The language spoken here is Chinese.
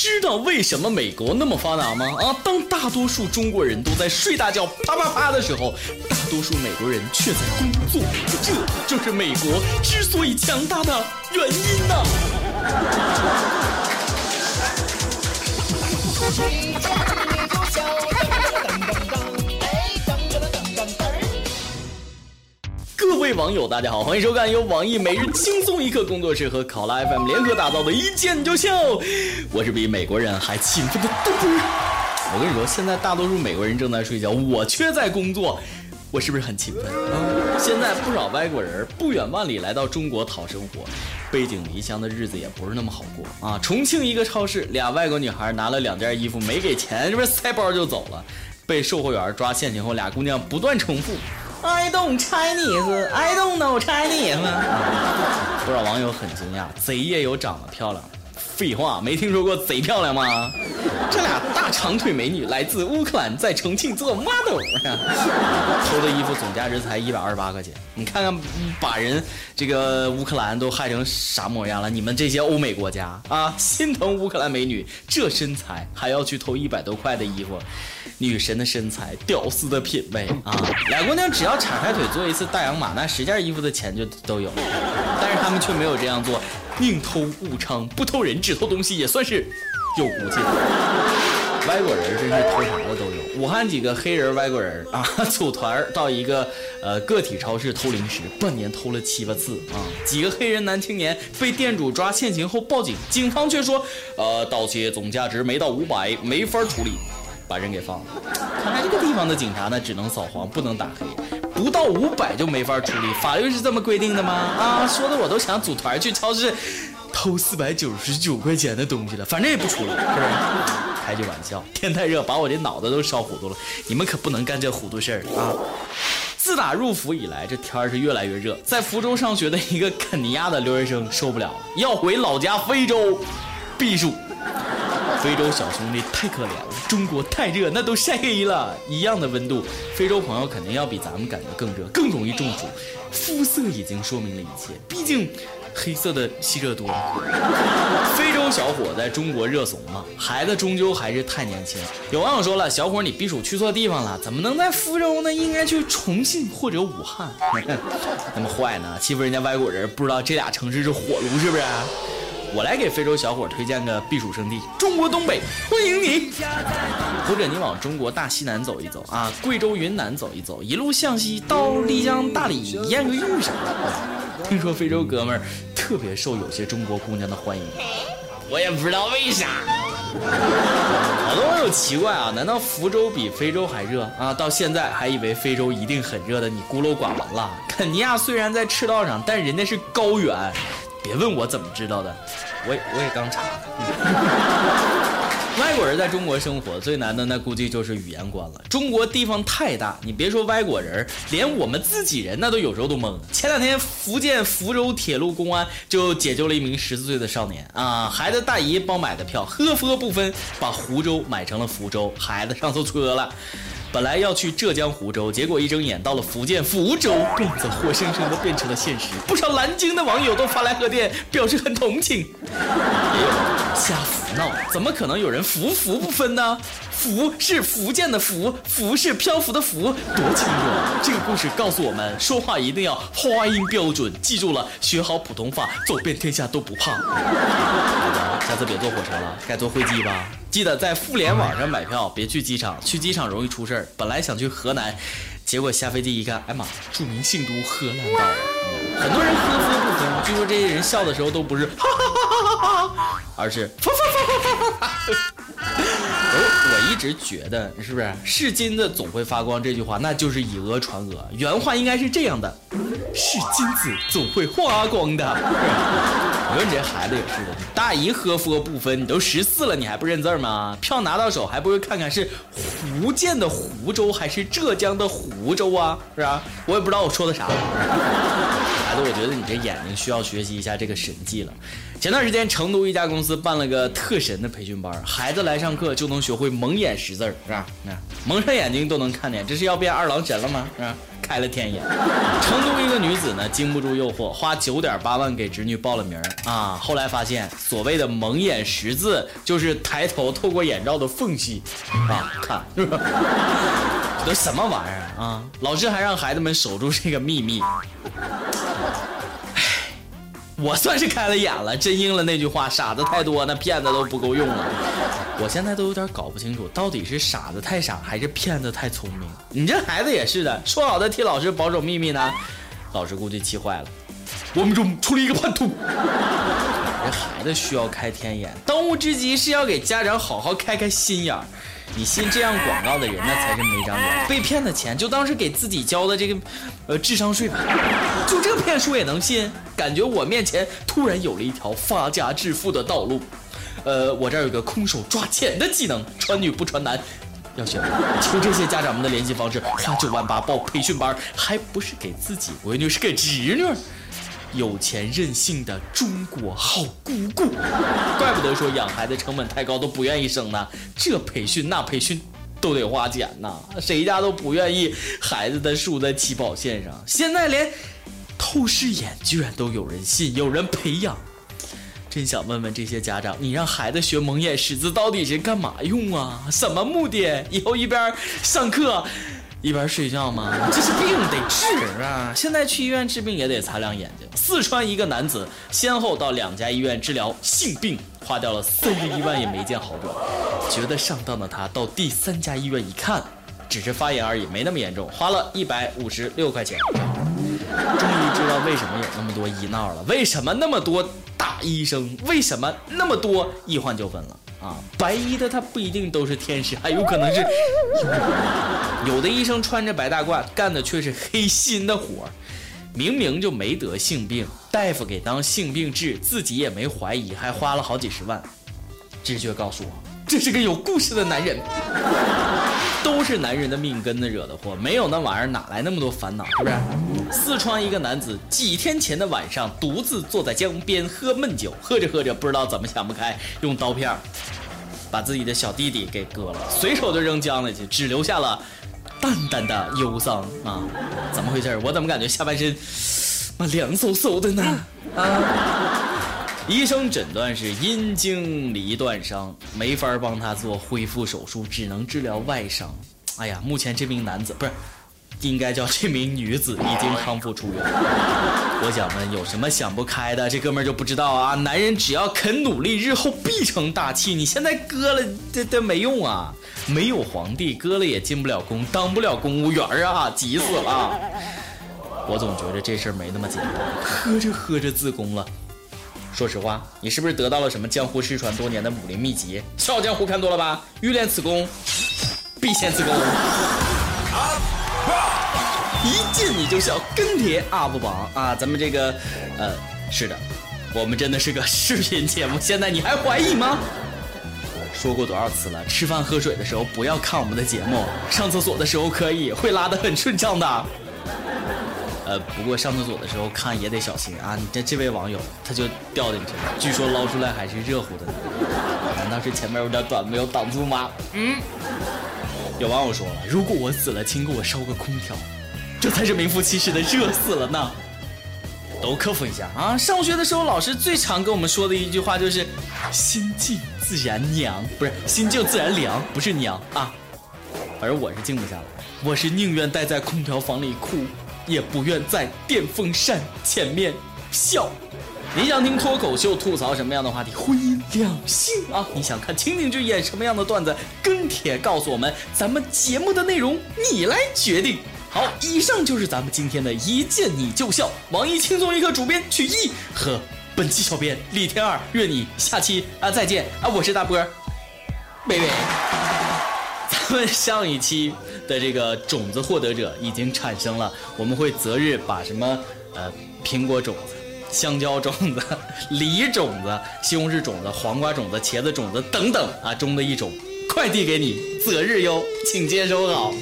知道为什么美国那么发达吗？啊，当大多数中国人都在睡大觉啪啪啪的时候，大多数美国人却在工作，这就是美国之所以强大的原因呐。网友，大家好，欢迎收看由网易每日轻松一刻工作室和考拉 FM 联合打造的一见就笑。我是比美国人还勤奋的豆哥。我跟你说，现在大多数美国人正在睡觉，我却在工作，我是不是很勤奋啊？现在不少外国人不远万里来到中国讨生活，背井离乡的日子也不是那么好过啊。重庆一个超市，俩外国女孩拿了两件衣服没给钱，这不塞包就走了，被售货员抓现行后，俩姑娘不断重复。I don't Chinese, I don't know Chinese。不少网友很惊讶，贼也有长得漂亮的。废话，没听说过贼漂亮吗？这俩大长腿美女来自乌克兰，在重庆做 model。偷的衣服总价值才一百二十八块钱，你看看把人这个乌克兰都害成啥模样了？你们这些欧美国家啊，心疼乌克兰美女这身材，还要去偷一百多块的衣服？女神的身材，屌丝的品味啊！俩姑娘只要岔开腿做一次大洋马，那十件衣服的钱就都有。但是他们却没有这样做，宁偷勿娼，不偷人，只偷东西，也算是有骨气。外国人真是偷啥的都有。武汉几个黑人外国人啊，组团到一个呃个体超市偷零食，半年偷了七八次啊。几个黑人男青年被店主抓现行后报警，警方却说，呃，盗窃总价值没到五百，没法处理。把人给放了。看来这个地方的警察呢，只能扫黄，不能打黑，不到五百就没法处理。法律是这么规定的吗？啊，说的我都想组团去超市偷四百九十九块钱的东西了。反正也不处理，是不是？开句玩笑，天太热，把我这脑子都烧糊涂了。你们可不能干这糊涂事儿啊！自打入伏以来，这天儿是越来越热。在福州上学的一个肯尼亚的留学生受不了了，要回老家非洲避暑。非洲小兄弟太可怜了，中国太热，那都晒黑了。一样的温度，非洲朋友肯定要比咱们感觉更热，更容易中暑。肤色已经说明了一切，毕竟黑色的吸热多。非洲小伙在中国热怂吗？孩子终究还是太年轻。有网友说了，小伙你避暑去错地方了，怎么能在福州呢？应该去重庆或者武汉。那么坏呢？欺负人家外国人，不知道这俩城市是火炉是不是？我来给非洲小伙推荐个避暑胜地——中国东北，欢迎你！或者你往中国大西南走一走啊，贵州、云南走一走，一路向西到丽江、大理验个遇啥的。听说非洲哥们儿特别受有些中国姑娘的欢迎，我也不知道为啥。好多网友奇怪啊，难道福州比非洲还热啊？到现在还以为非洲一定很热的，你孤陋寡闻了。肯尼亚虽然在赤道上，但人家是高原。别问我怎么知道的，我也我也刚查的。外国人在中国生活最难的那估计就是语言关了。中国地方太大，你别说外国人，连我们自己人那都有时候都懵。前两天福建福州铁路公安就解救了一名十四岁的少年啊，孩子大姨帮买的票，呵呵不分，把湖州买成了福州，孩子上错车了。本来要去浙江湖州，结果一睁眼到了福建福州，段子活生生的变成了现实。不少南京的网友都发来贺电，表示很同情。瞎胡闹，怎么可能有人福福不分呢？福是福建的福，福是漂浮的浮，多清楚！这个故事告诉我们，说话一定要发音标准。记住了，学好普通话，走遍天下都不怕。下次别坐火车了，改坐飞机吧。记得在互联网上买票，别去机场，去机场容易出事儿。本来想去河南，结果下飞机一看，哎妈，著名姓都河南到了。很多人呵呵不分，据说这些人笑的时候都不是哈哈哈哈哈，而是哈哈哈哈哈哈。我一直觉得，是不是“是金子总会发光”这句话，那就是以讹传讹。原话应该是这样的：“是金子总会发光的。”你说你这孩子也是的，大姨喝佛不分，你都十四了，你还不认字吗？票拿到手还不如看看是福建的湖州还是浙江的湖州啊？是吧？我也不知道我说的啥。孩子，我觉得你这眼睛需要学习一下这个神技了。前段时间，成都一家公司办了个特神的培训班，孩子来上课就能学会蒙眼识字，是吧？那蒙上眼睛都能看见，这是要变二郎神了吗？是吧？开了天眼。成都一个女子呢，经不住诱惑，花九点八万给侄女报了名啊。后来发现，所谓的蒙眼识字，就是抬头透过眼罩的缝隙啊看，这 都什么玩意儿啊？老师还让孩子们守住这个秘密。我算是开了眼了，真应了那句话：傻子太多，那骗子都不够用了。我现在都有点搞不清楚，到底是傻子太傻，还是骗子太聪明。你这孩子也是的，说好的替老师保守秘密呢，老师估计气坏了。我们中出了一个叛徒。这孩子需要开天眼，当务之急是要给家长好好开开心眼儿。你信这样广告的人，那才是没长眼。被骗的钱就当是给自己交的这个，呃，智商税吧。就这骗术也能信？感觉我面前突然有了一条发家致富的道路。呃，我这儿有个空手抓钱的技能，传女不传男。要学求这些家长们的联系方式，花九万八报培训班，还不是给自己闺女，是给侄女。有钱任性的中国好姑姑，怪不得说养孩子成本太高都不愿意生呢。这培训那培训都得花钱呐，谁家都不愿意孩子的输在起跑线上。现在连透视眼居然都有人信，有人培养。真想问问这些家长，你让孩子学蒙眼识字到底是干嘛用啊？什么目的？以后一边上课。一边睡觉吗？这是病得治啊！现在去医院治病也得擦亮眼睛。四川一个男子先后到两家医院治疗性病，花掉了三十一万也没见好转。觉得上当的他到第三家医院一看，只是发炎而已，没那么严重，花了一百五十六块钱。终于知道为什么有那么多医闹了，为什么那么多大医生，为什么那么多医患纠纷了。啊，白衣的他不一定都是天使，还有可能是有的医生穿着白大褂，干的却是黑心的活明明就没得性病，大夫给当性病治，自己也没怀疑，还花了好几十万。直觉告诉我，这是个有故事的男人。都是男人的命根子惹的祸，没有那玩意儿哪来那么多烦恼？是不是？四川一个男子几天前的晚上，独自坐在江边喝闷酒，喝着喝着不知道怎么想不开，用刀片把自己的小弟弟给割了，随手就扔江里去，只留下了淡淡的忧伤啊！怎么回事？我怎么感觉下半身妈凉飕飕的呢？啊！医生诊断是阴茎离断伤，没法帮他做恢复手术，只能治疗外伤。哎呀，目前这名男子不是。应该叫这名女子已经康复出院。我想问，有什么想不开的？这哥们儿就不知道啊！男人只要肯努力，日后必成大器。你现在割了，这这没用啊！没有皇帝，割了也进不了宫，当不了公务员啊！急死了！我总觉得这事儿没那么简单。喝着喝着自宫了。说实话，你是不是得到了什么江湖失传多年的武林秘籍？《笑傲江湖》看多了吧？欲练此功，必先自宫。一见你就笑，跟帖 UP 榜啊！咱们这个，呃，是的，我们真的是个视频节目。现在你还怀疑吗？说过多少次了？吃饭喝水的时候不要看我们的节目，上厕所的时候可以，会拉的很顺畅的。呃，不过上厕所的时候看也得小心啊！你这这位网友他就掉进去了，据说捞出来还是热乎的呢。难道是前面有点短没有挡住吗？嗯。有网友说了，如果我死了，请给我烧个空调。这才是名副其实的热死了呢，都克服一下啊！上学的时候，老师最常跟我们说的一句话就是“心静自然凉”，不是“心静自然凉”，不是娘啊。而我是静不下来，我是宁愿待在空调房里哭，也不愿在电风扇前面笑。你想听脱口秀吐槽什么样的话题？婚姻、两性啊？你想看情景剧演什么样的段子？跟帖告诉我们，咱们节目的内容你来决定。好，以上就是咱们今天的一见你就笑。网易轻松一刻主编曲艺和本期小编李天二，愿你下期啊再见啊！我是大波，贝贝。咱们上一期的这个种子获得者已经产生了，我们会择日把什么呃苹果种子、香蕉种子、梨种子、西红柿种子、黄瓜种子、茄子种子等等啊中的一种快递给你，择日哟，请接收好。